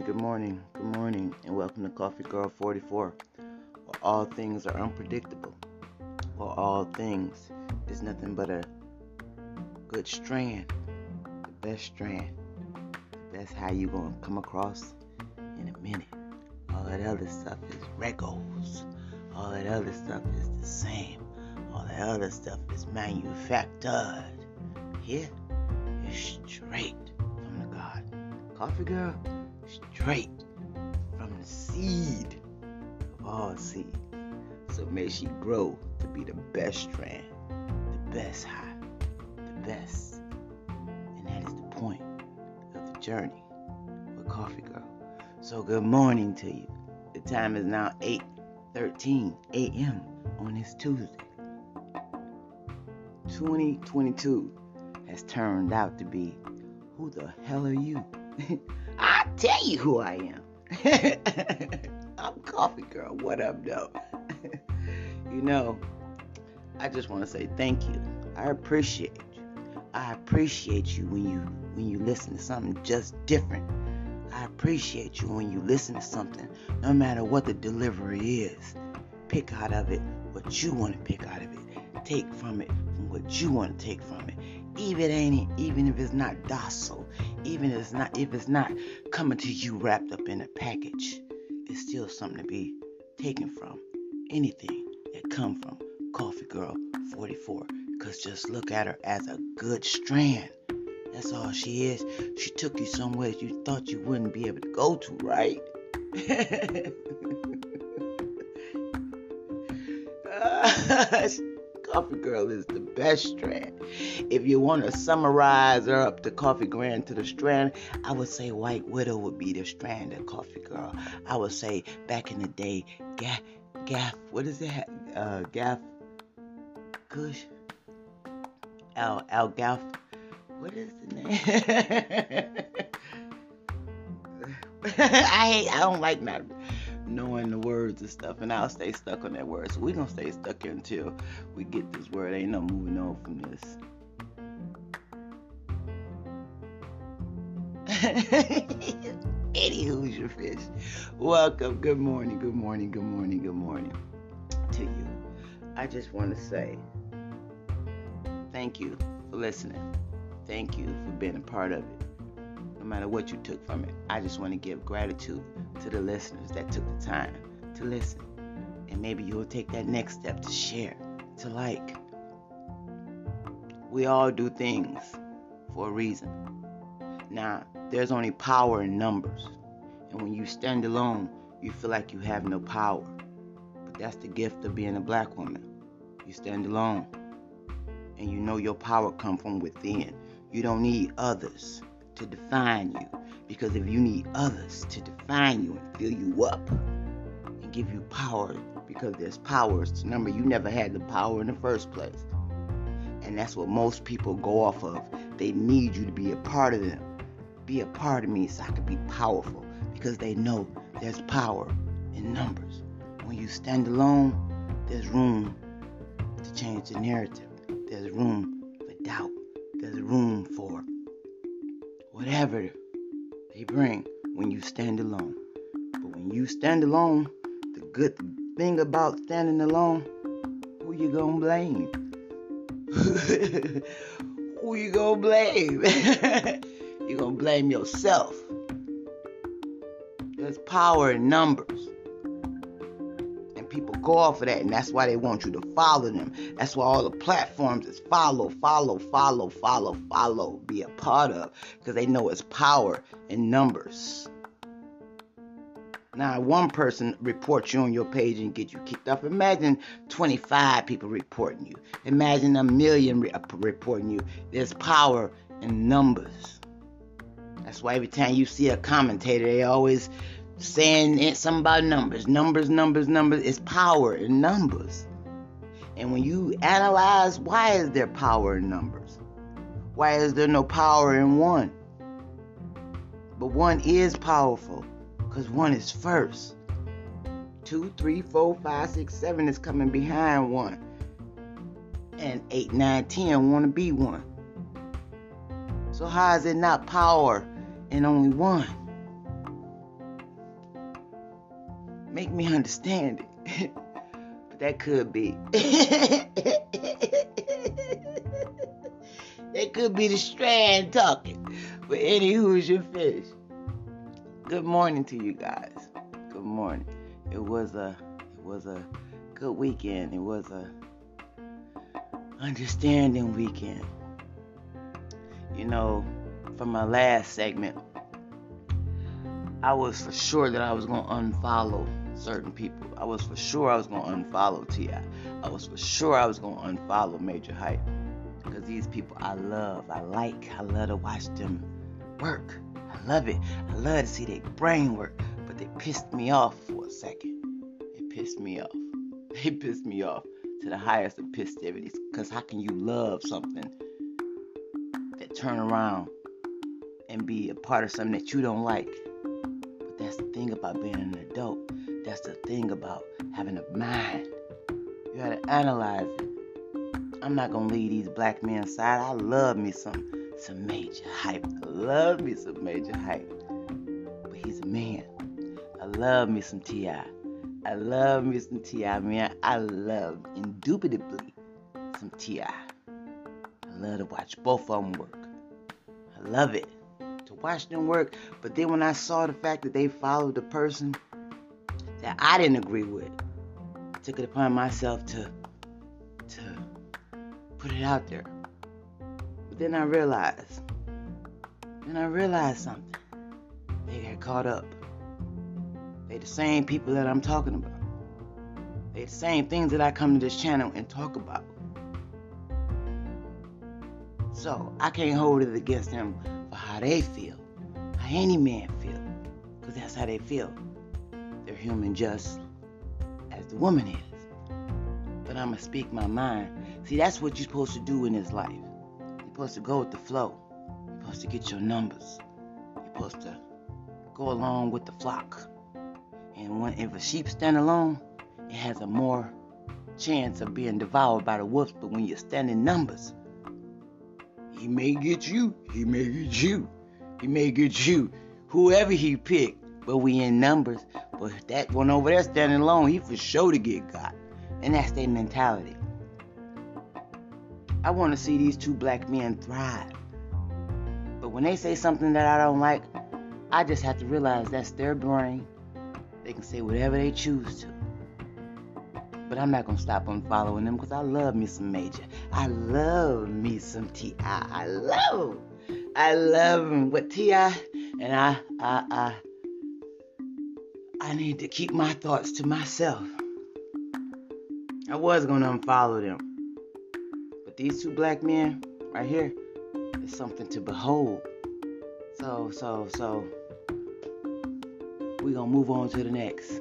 morning, good morning, good morning, and welcome to Coffee Girl 44, where all things are unpredictable, where all things is nothing but a good strand, the best strand. That's how you gonna come across in a minute. All that other stuff is regos. All that other stuff is the same. All that other stuff is manufactured. Here, it's straight from the God. Coffee Girl straight from the seed of all seed. So may she grow to be the best strand, the best high, the best. And that is the point of the journey with Coffee Girl. So good morning to you. The time is now 8:13 a.m. on this Tuesday. 2022 has turned out to be who the hell are you? Tell you who I am. I'm Coffee Girl. What up, though? you know, I just want to say thank you. I appreciate you. I appreciate you when you when you listen to something just different. I appreciate you when you listen to something, no matter what the delivery is. Pick out of it what you want to pick out of it. Take from it from what you want to take from it. Even ain't even if it's not docile, even if it's not if it's not coming to you wrapped up in a package, it's still something to be taken from. Anything that come from Coffee Girl 44. Cause just look at her as a good strand. That's all she is. She took you somewhere you thought you wouldn't be able to go to, right? Coffee Girl is the best strand. If you want to summarize her up to Coffee Grand to the strand, I would say White Widow would be the strand of Coffee Girl. I would say back in the day, Gaff, Gaff, what is that? Uh, Gaff, Kush, Al, Al Gaff, what is the name? I hate, I don't like not knowing the words and stuff, and I'll stay stuck on that word. So we're gonna stay stuck here until we get this word. Ain't no moving on from this. Eddie Hoosier Fish. Welcome. Good morning, good morning, good morning, good morning to you. I just want to say thank you for listening. Thank you for being a part of it. No matter what you took from it, I just want to give gratitude to the listeners that took the time to listen. And maybe you'll take that next step to share, to like. We all do things for a reason. Now, there's only power in numbers. And when you stand alone, you feel like you have no power. But that's the gift of being a black woman. You stand alone. And you know your power comes from within. You don't need others to define you. Because if you need others to define you and fill you up and give you power, because there's powers, remember, you never had the power in the first place. And that's what most people go off of. They need you to be a part of them. Be a part of me so I can be powerful. Because they know there's power in numbers. When you stand alone, there's room to change the narrative. There's room for doubt. There's room for whatever they bring when you stand alone. But when you stand alone, the good thing about standing alone, who you gonna blame? who you gonna blame? you gonna blame yourself. There's power in numbers. Go off of that, and that's why they want you to follow them. That's why all the platforms is follow, follow, follow, follow, follow, be a part of. Because they know it's power in numbers. Now, one person reports you on your page and get you kicked off. Imagine 25 people reporting you. Imagine a million re- uh, reporting you. There's power in numbers. That's why every time you see a commentator, they always saying something about numbers. Numbers, numbers, numbers. It's power in numbers. And when you analyze, why is there power in numbers? Why is there no power in one? But one is powerful because one is first. Two, three, four, five, six, seven is coming behind one. And eight, nine, ten want to be one. So how is it not power in only one? Make me understand it. but that could be. that could be the strand talking. But anywho's your fish. Good morning to you guys. Good morning. It was a it was a good weekend. It was a understanding weekend. You know, from my last segment, I was for sure that I was going to unfollow certain people. I was for sure I was going to unfollow T.I. I was for sure I was going to unfollow Major Hype. Because these people I love, I like, I love to watch them work. I love it. I love to see their brain work. But they pissed me off for a second. It pissed me off. They pissed me off to the highest of festivities. Because how can you love something that turn around and be a part of something that you don't like? That's the thing about being an adult. That's the thing about having a mind. You gotta analyze it. I'm not gonna leave these black men aside. I love me some some major hype. I love me some major hype. But he's a man. I love me some T.I. I love me some T.I. Man, I love indubitably some T.I. I love to watch both of them work. I love it watch them work. But then when I saw the fact that they followed the person that I didn't agree with, I took it upon myself to to put it out there. But then I realized, then I realized something. They got caught up. They the same people that I'm talking about. They the same things that I come to this channel and talk about. So I can't hold it against them how they feel, how any man feel, because that's how they feel. They're human just as the woman is. But I'ma speak my mind. See, that's what you're supposed to do in this life. You're supposed to go with the flow. You're supposed to get your numbers. You're supposed to go along with the flock. And when if a sheep stand alone, it has a more chance of being devoured by the wolves. But when you stand in numbers, he may get you. He may get you. He may get you. Whoever he picked. But we in numbers. But that one over there standing alone, he for sure to get got. And that's their mentality. I want to see these two black men thrive. But when they say something that I don't like, I just have to realize that's their brain. They can say whatever they choose to. But I'm not gonna stop unfollowing them because I love me some Major. I love me some T.I. I love, him. I love him with T.I. And I, I, I, I need to keep my thoughts to myself. I was gonna unfollow them, but these two black men right here is something to behold. So, so, so we're gonna move on to the next.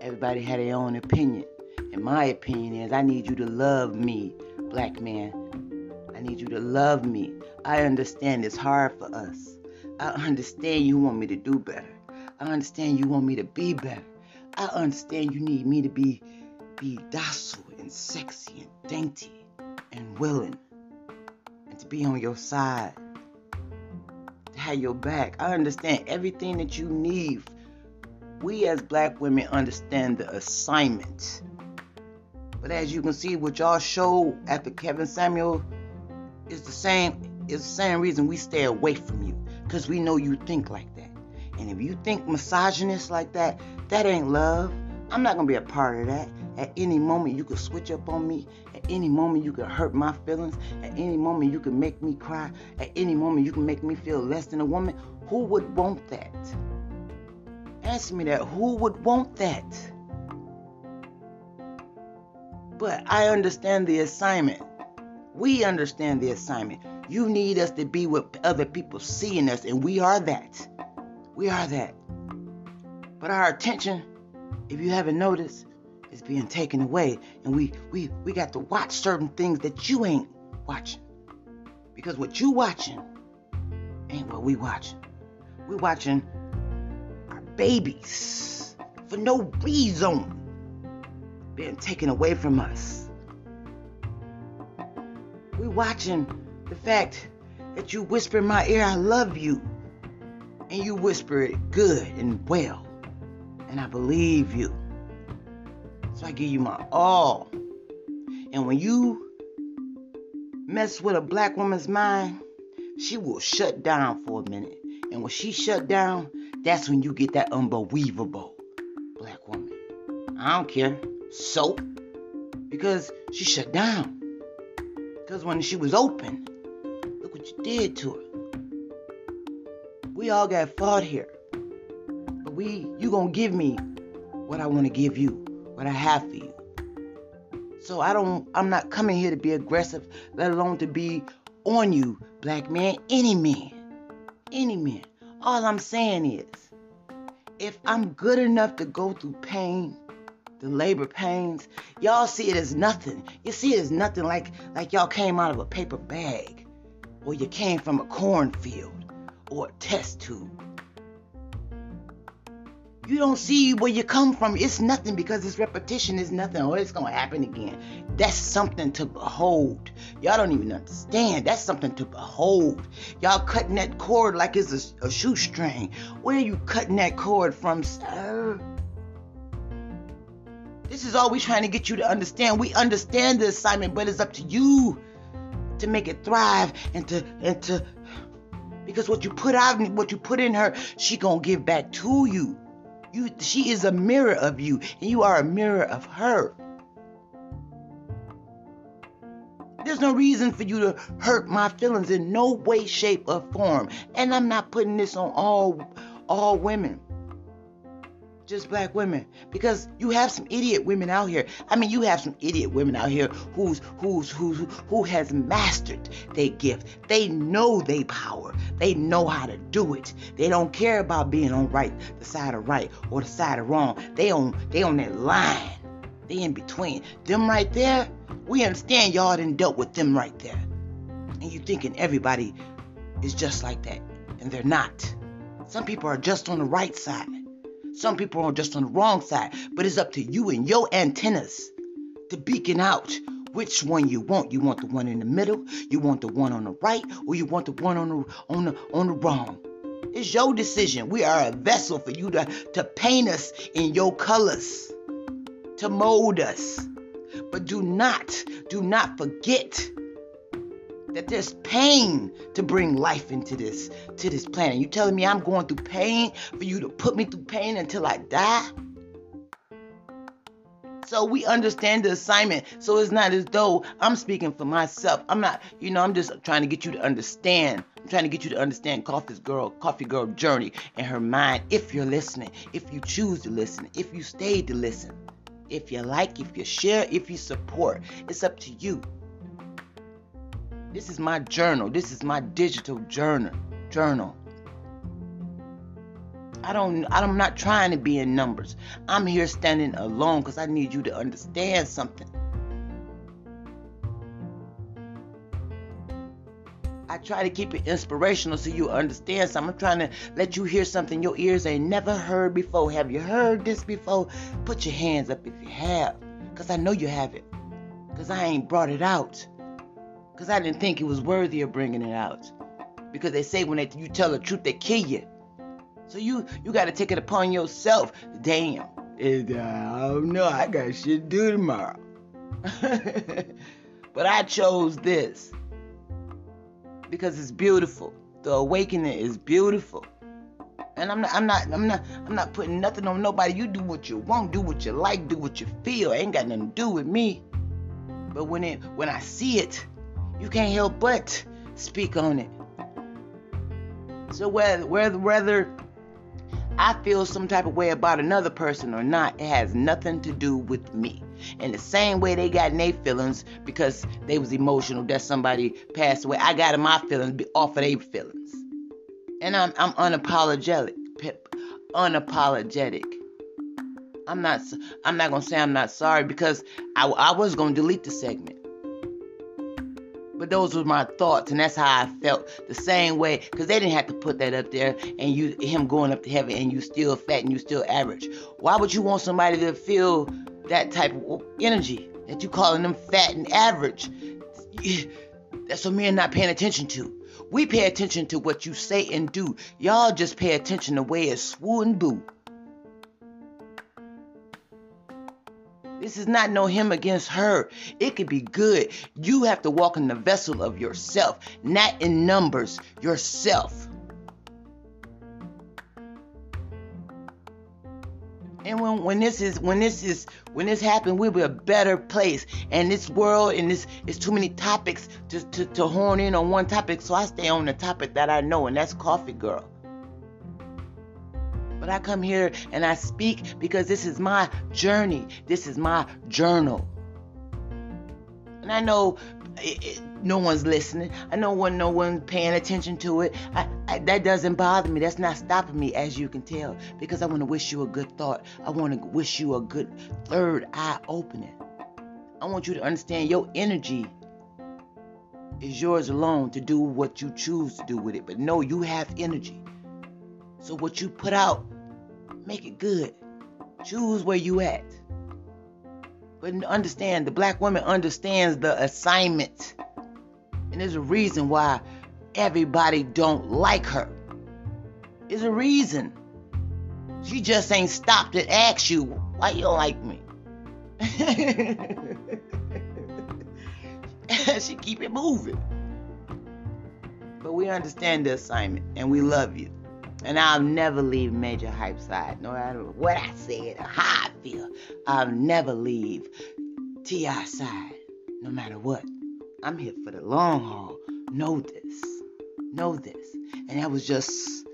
Everybody had their own opinion. And my opinion is I need you to love me, black man. I need you to love me. I understand it's hard for us. I understand you want me to do better. I understand you want me to be better. I understand you need me to be be docile and sexy and dainty and willing and to be on your side. To have your back. I understand everything that you need we as black women understand the assignment. But as you can see, what y'all show after Kevin Samuel is the same is the same reason we stay away from you. Cause we know you think like that. And if you think misogynist like that, that ain't love. I'm not gonna be a part of that. At any moment you could switch up on me. At any moment you could hurt my feelings. At any moment you can make me cry. At any moment you can make me feel less than a woman. Who would want that? Answer me that. Who would want that? But I understand the assignment. We understand the assignment. You need us to be what other people seeing us, and we are that. We are that. But our attention, if you haven't noticed, is being taken away, and we we we got to watch certain things that you ain't watching, because what you watching ain't what we watching. We watching our babies for no reason being taken away from us. We watching the fact that you whisper in my ear, I love you. And you whisper it good and well. And I believe you. So I give you my all. And when you mess with a black woman's mind, she will shut down for a minute. And when she shut down, that's when you get that unbelievable black woman. I don't care. So, because she shut down. Because when she was open, look what you did to her. We all got fought here. But we, you gonna give me what I wanna give you, what I have for you. So I don't, I'm not coming here to be aggressive, let alone to be on you, black man, any man, any man. All I'm saying is, if I'm good enough to go through pain, the labor pains, y'all see it as nothing. You see it as nothing like like y'all came out of a paper bag, or you came from a cornfield, or a test tube. You don't see where you come from. It's nothing because this repetition is nothing. Oh, it's gonna happen again. That's something to behold. Y'all don't even understand. That's something to behold. Y'all cutting that cord like it's a, a shoestring. Where are you cutting that cord from, sir? This is all we trying to get you to understand. We understand the assignment, but it's up to you to make it thrive and to and to because what you put out and what you put in her, she gonna give back to you. You, she is a mirror of you, and you are a mirror of her. There's no reason for you to hurt my feelings in no way, shape, or form. And I'm not putting this on all all women just black women. Because you have some idiot women out here. I mean you have some idiot women out here who's who's who's who has mastered their gift. They know they power. They know how to do it. They don't care about being on right the side of right or the side of wrong. They on they on that line. They in between. Them right there we understand y'all didn't dealt with them right there. And you thinking everybody is just like that. And they're not. Some people are just on the right side some people are just on the wrong side, but it's up to you and your antennas to beacon out which one you want. You want the one in the middle, you want the one on the right, or you want the one on the on the on the wrong. It's your decision. We are a vessel for you to, to paint us in your colors, to mold us. But do not, do not forget that there's pain to bring life into this to this planet. You telling me I'm going through pain for you to put me through pain until I die? So we understand the assignment. So it's not as though I'm speaking for myself. I'm not, you know, I'm just trying to get you to understand. I'm trying to get you to understand Coffee's girl, Coffee Girl journey and her mind. If you're listening, if you choose to listen, if you stay to listen, if you like, if you share, if you support, it's up to you. This is my journal. This is my digital journal. Journal. I don't I'm not trying to be in numbers. I'm here standing alone because I need you to understand something. I try to keep it inspirational so you understand something. I'm trying to let you hear something your ears ain't never heard before. Have you heard this before? Put your hands up if you have. Because I know you have it. Because I ain't brought it out because I didn't think it was worthy of bringing it out. Because they say when they, you tell the truth, they kill you. So you you got to take it upon yourself. Damn, it, uh, I don't know. I got shit to do tomorrow. but I chose this because it's beautiful. The awakening is beautiful. And I'm not, I'm not, I'm not, I'm not putting nothing on nobody. You do what you want, do what you like, do what you feel. It ain't got nothing to do with me. But when it, when I see it, you can't help but speak on it. So whether whether whether I feel some type of way about another person or not, it has nothing to do with me. In the same way they got their feelings because they was emotional that somebody passed away, I got my feelings off of their feelings. And I'm I'm unapologetic. Unapologetic. I'm not I'm not gonna say I'm not sorry because I, I was gonna delete the segment. But those were my thoughts, and that's how I felt. The same way, because they didn't have to put that up there, and you him going up to heaven, and you still fat and you still average. Why would you want somebody to feel that type of energy that you calling them fat and average? That's what men not paying attention to. We pay attention to what you say and do. Y'all just pay attention to way it's swoo and boo. This is not no him against her. It could be good. You have to walk in the vessel of yourself, not in numbers, yourself. And when, when this is when this is when this happens, we'll be a better place. And this world and this is too many topics to, to, to horn in on one topic. So I stay on the topic that I know, and that's coffee girl. But I come here and I speak because this is my journey. This is my journal. And I know it, it, no one's listening. I know when no one's paying attention to it. I, I, that doesn't bother me. That's not stopping me, as you can tell, because I want to wish you a good thought. I want to wish you a good third eye opening. I want you to understand your energy is yours alone to do what you choose to do with it. But no, you have energy. So what you put out Make it good. Choose where you at. But understand, the black woman understands the assignment. And there's a reason why everybody don't like her. There's a reason. She just ain't stopped to ask you why you don't like me. she keep it moving. But we understand the assignment and we love you. And I'll never leave Major Hype side, no matter what I said or how I feel. I'll never leave T.I. side, no matter what. I'm here for the long haul. Know this. Know this. And that was just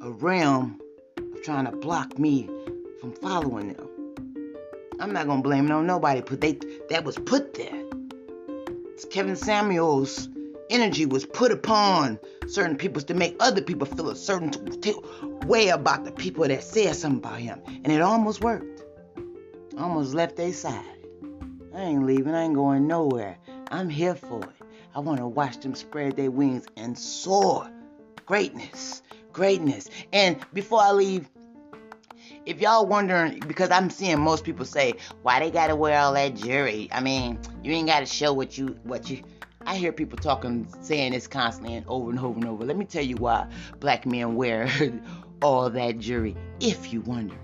a realm of trying to block me from following them. I'm not gonna blame on nobody, but they that was put there. It's Kevin Samuels energy was put upon certain people to make other people feel a certain t- way about the people that said something about him. And it almost worked. Almost left their side. I ain't leaving. I ain't going nowhere. I'm here for it. I want to watch them spread their wings and soar. Greatness. Greatness. And before I leave, if y'all wondering, because I'm seeing most people say, why they gotta wear all that jewelry? I mean, you ain't gotta show what you what you I hear people talking, saying this constantly and over and over and over. Let me tell you why black men wear all that jewelry, if you wonder.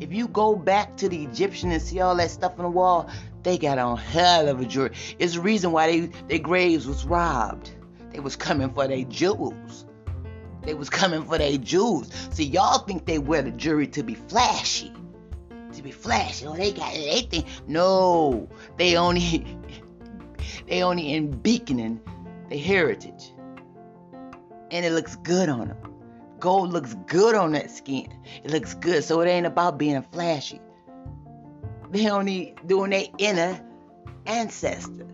If you go back to the Egyptian and see all that stuff on the wall, they got on hell of a jewelry. It's the reason why they their graves was robbed. They was coming for their jewels. They was coming for their jewels. See, y'all think they wear the jewelry to be flashy. To be flashy. Oh, they got they think no. They only they only in beaconing the heritage. And it looks good on them. Gold looks good on that skin. It looks good. So it ain't about being flashy. They only doing their inner ancestor.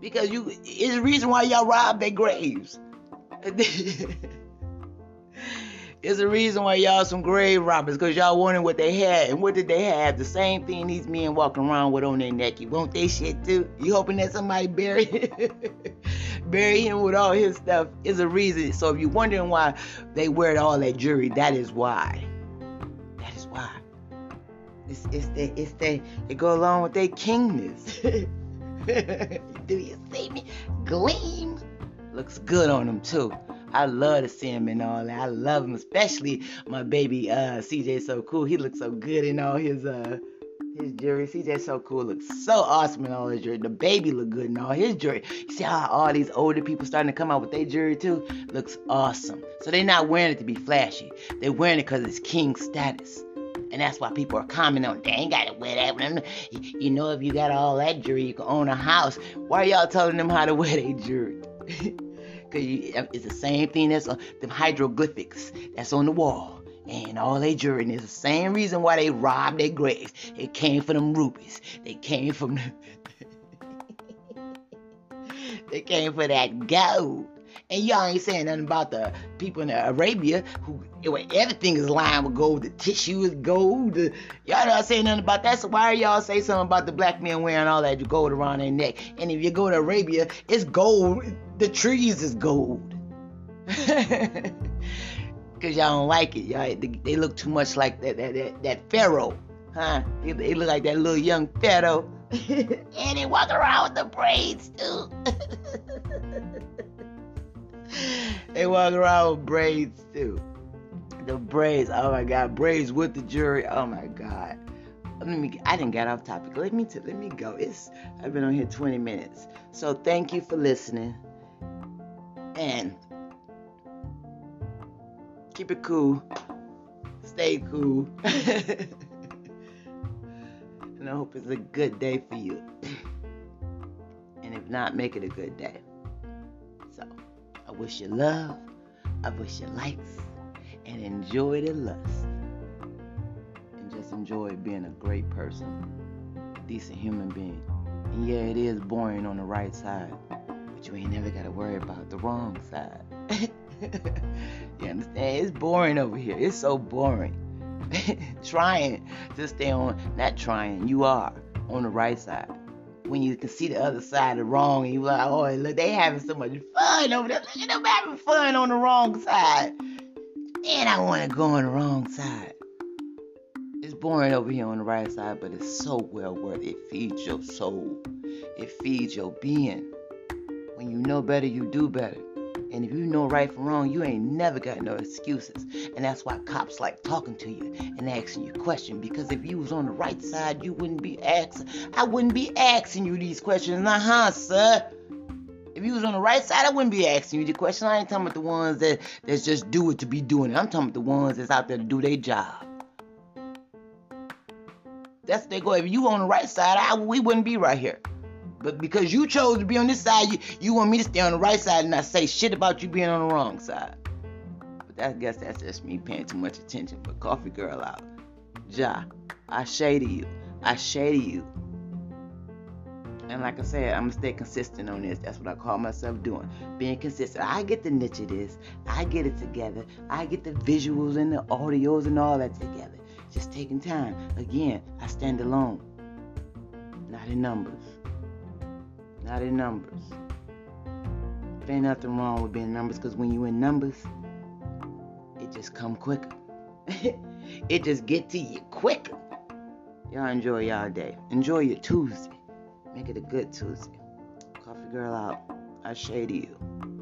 Because you it's the reason why y'all rob their graves. It's a reason why y'all some grave robbers, because y'all wanted what they had. And what did they have? The same thing these men walking around with on their neck. You want their shit too? You hoping that somebody bury bury him with all his stuff is a reason. So if you're wondering why they wear all that jewelry, that is why. That is why. It's it's the it's the it go along with their kingness. Do you see me? Gleam looks good on them too. I love to see him and all that. I love him, especially my baby uh, CJ. So cool. He looks so good in all his uh his jewelry. CJ so cool. Looks so awesome in all his jewelry. The baby look good in all his jewelry. You see how all these older people starting to come out with their jewelry too? Looks awesome. So they're not wearing it to be flashy. They're wearing it because it's king status. And that's why people are commenting on, they ain't gotta wear that. One. You know, if you got all that jewelry, you can own a house. Why are y'all telling them how to wear their jewelry? it's the same thing as uh, them hieroglyphics that's on the wall and all they. And it's the same reason why they robbed their graves. It came from them rubies. They came from the they came for that gold. And y'all ain't saying nothing about the people in Arabia who everything is lined with gold. The tissue is gold. Y'all not saying nothing about that. So why are y'all say something about the black men wearing all that gold around their neck? And if you go to Arabia, it's gold. The trees is gold. Cause y'all don't like it. Y'all they, look too much like that that that, that pharaoh, huh? They, they look like that little young pharaoh. and he walk around with the braids too. they walk around with braids too. The braids, oh my god, braids with the jewelry, oh my god. let me. I didn't get off topic. Let me. T- let me go. It's. I've been on here 20 minutes. So thank you for listening. And keep it cool. Stay cool. and I hope it's a good day for you. and if not, make it a good day. So wish you love. Uh, I wish you likes. And enjoy the lust And just enjoy being a great person, decent human being. And yeah, it is boring on the right side, but you ain't never got to worry about the wrong side. you understand? It's boring over here. It's so boring. trying to stay on, not trying, you are on the right side. When you can see the other side of wrong, and you like, oh, look, they having so much fun over there. Look at them having fun on the wrong side. And I want to go on the wrong side It's boring over here on the right side, but it's so well worth it. It feeds your soul, it feeds your being. When you know better, you do better. And if you know right from wrong, you ain't never got no excuses. And that's why cops like talking to you and asking you questions. Because if you was on the right side, you wouldn't be asking. I wouldn't be asking you these questions. Uh huh, sir. If you was on the right side, I wouldn't be asking you the question. I ain't talking about the ones that that's just do it to be doing it. I'm talking about the ones that's out there to do their job. That's they go. If you on the right side, I, we wouldn't be right here. But because you chose to be on this side, you, you want me to stay on the right side and not say shit about you being on the wrong side. But that, I guess that's just me paying too much attention. But coffee girl out. Ja, I shade you. I shade you. And like I said, I'm gonna stay consistent on this. That's what I call myself doing. Being consistent. I get the niche of this. I get it together. I get the visuals and the audios and all that together. Just taking time. Again, I stand alone. Not in numbers. Not in numbers. There ain't nothing wrong with being numbers because when you in numbers, it just come quicker. it just get to you quicker. Y'all enjoy y'all day. Enjoy your Tuesday. Make it a good Tuesday. Coffee girl out. I shade you.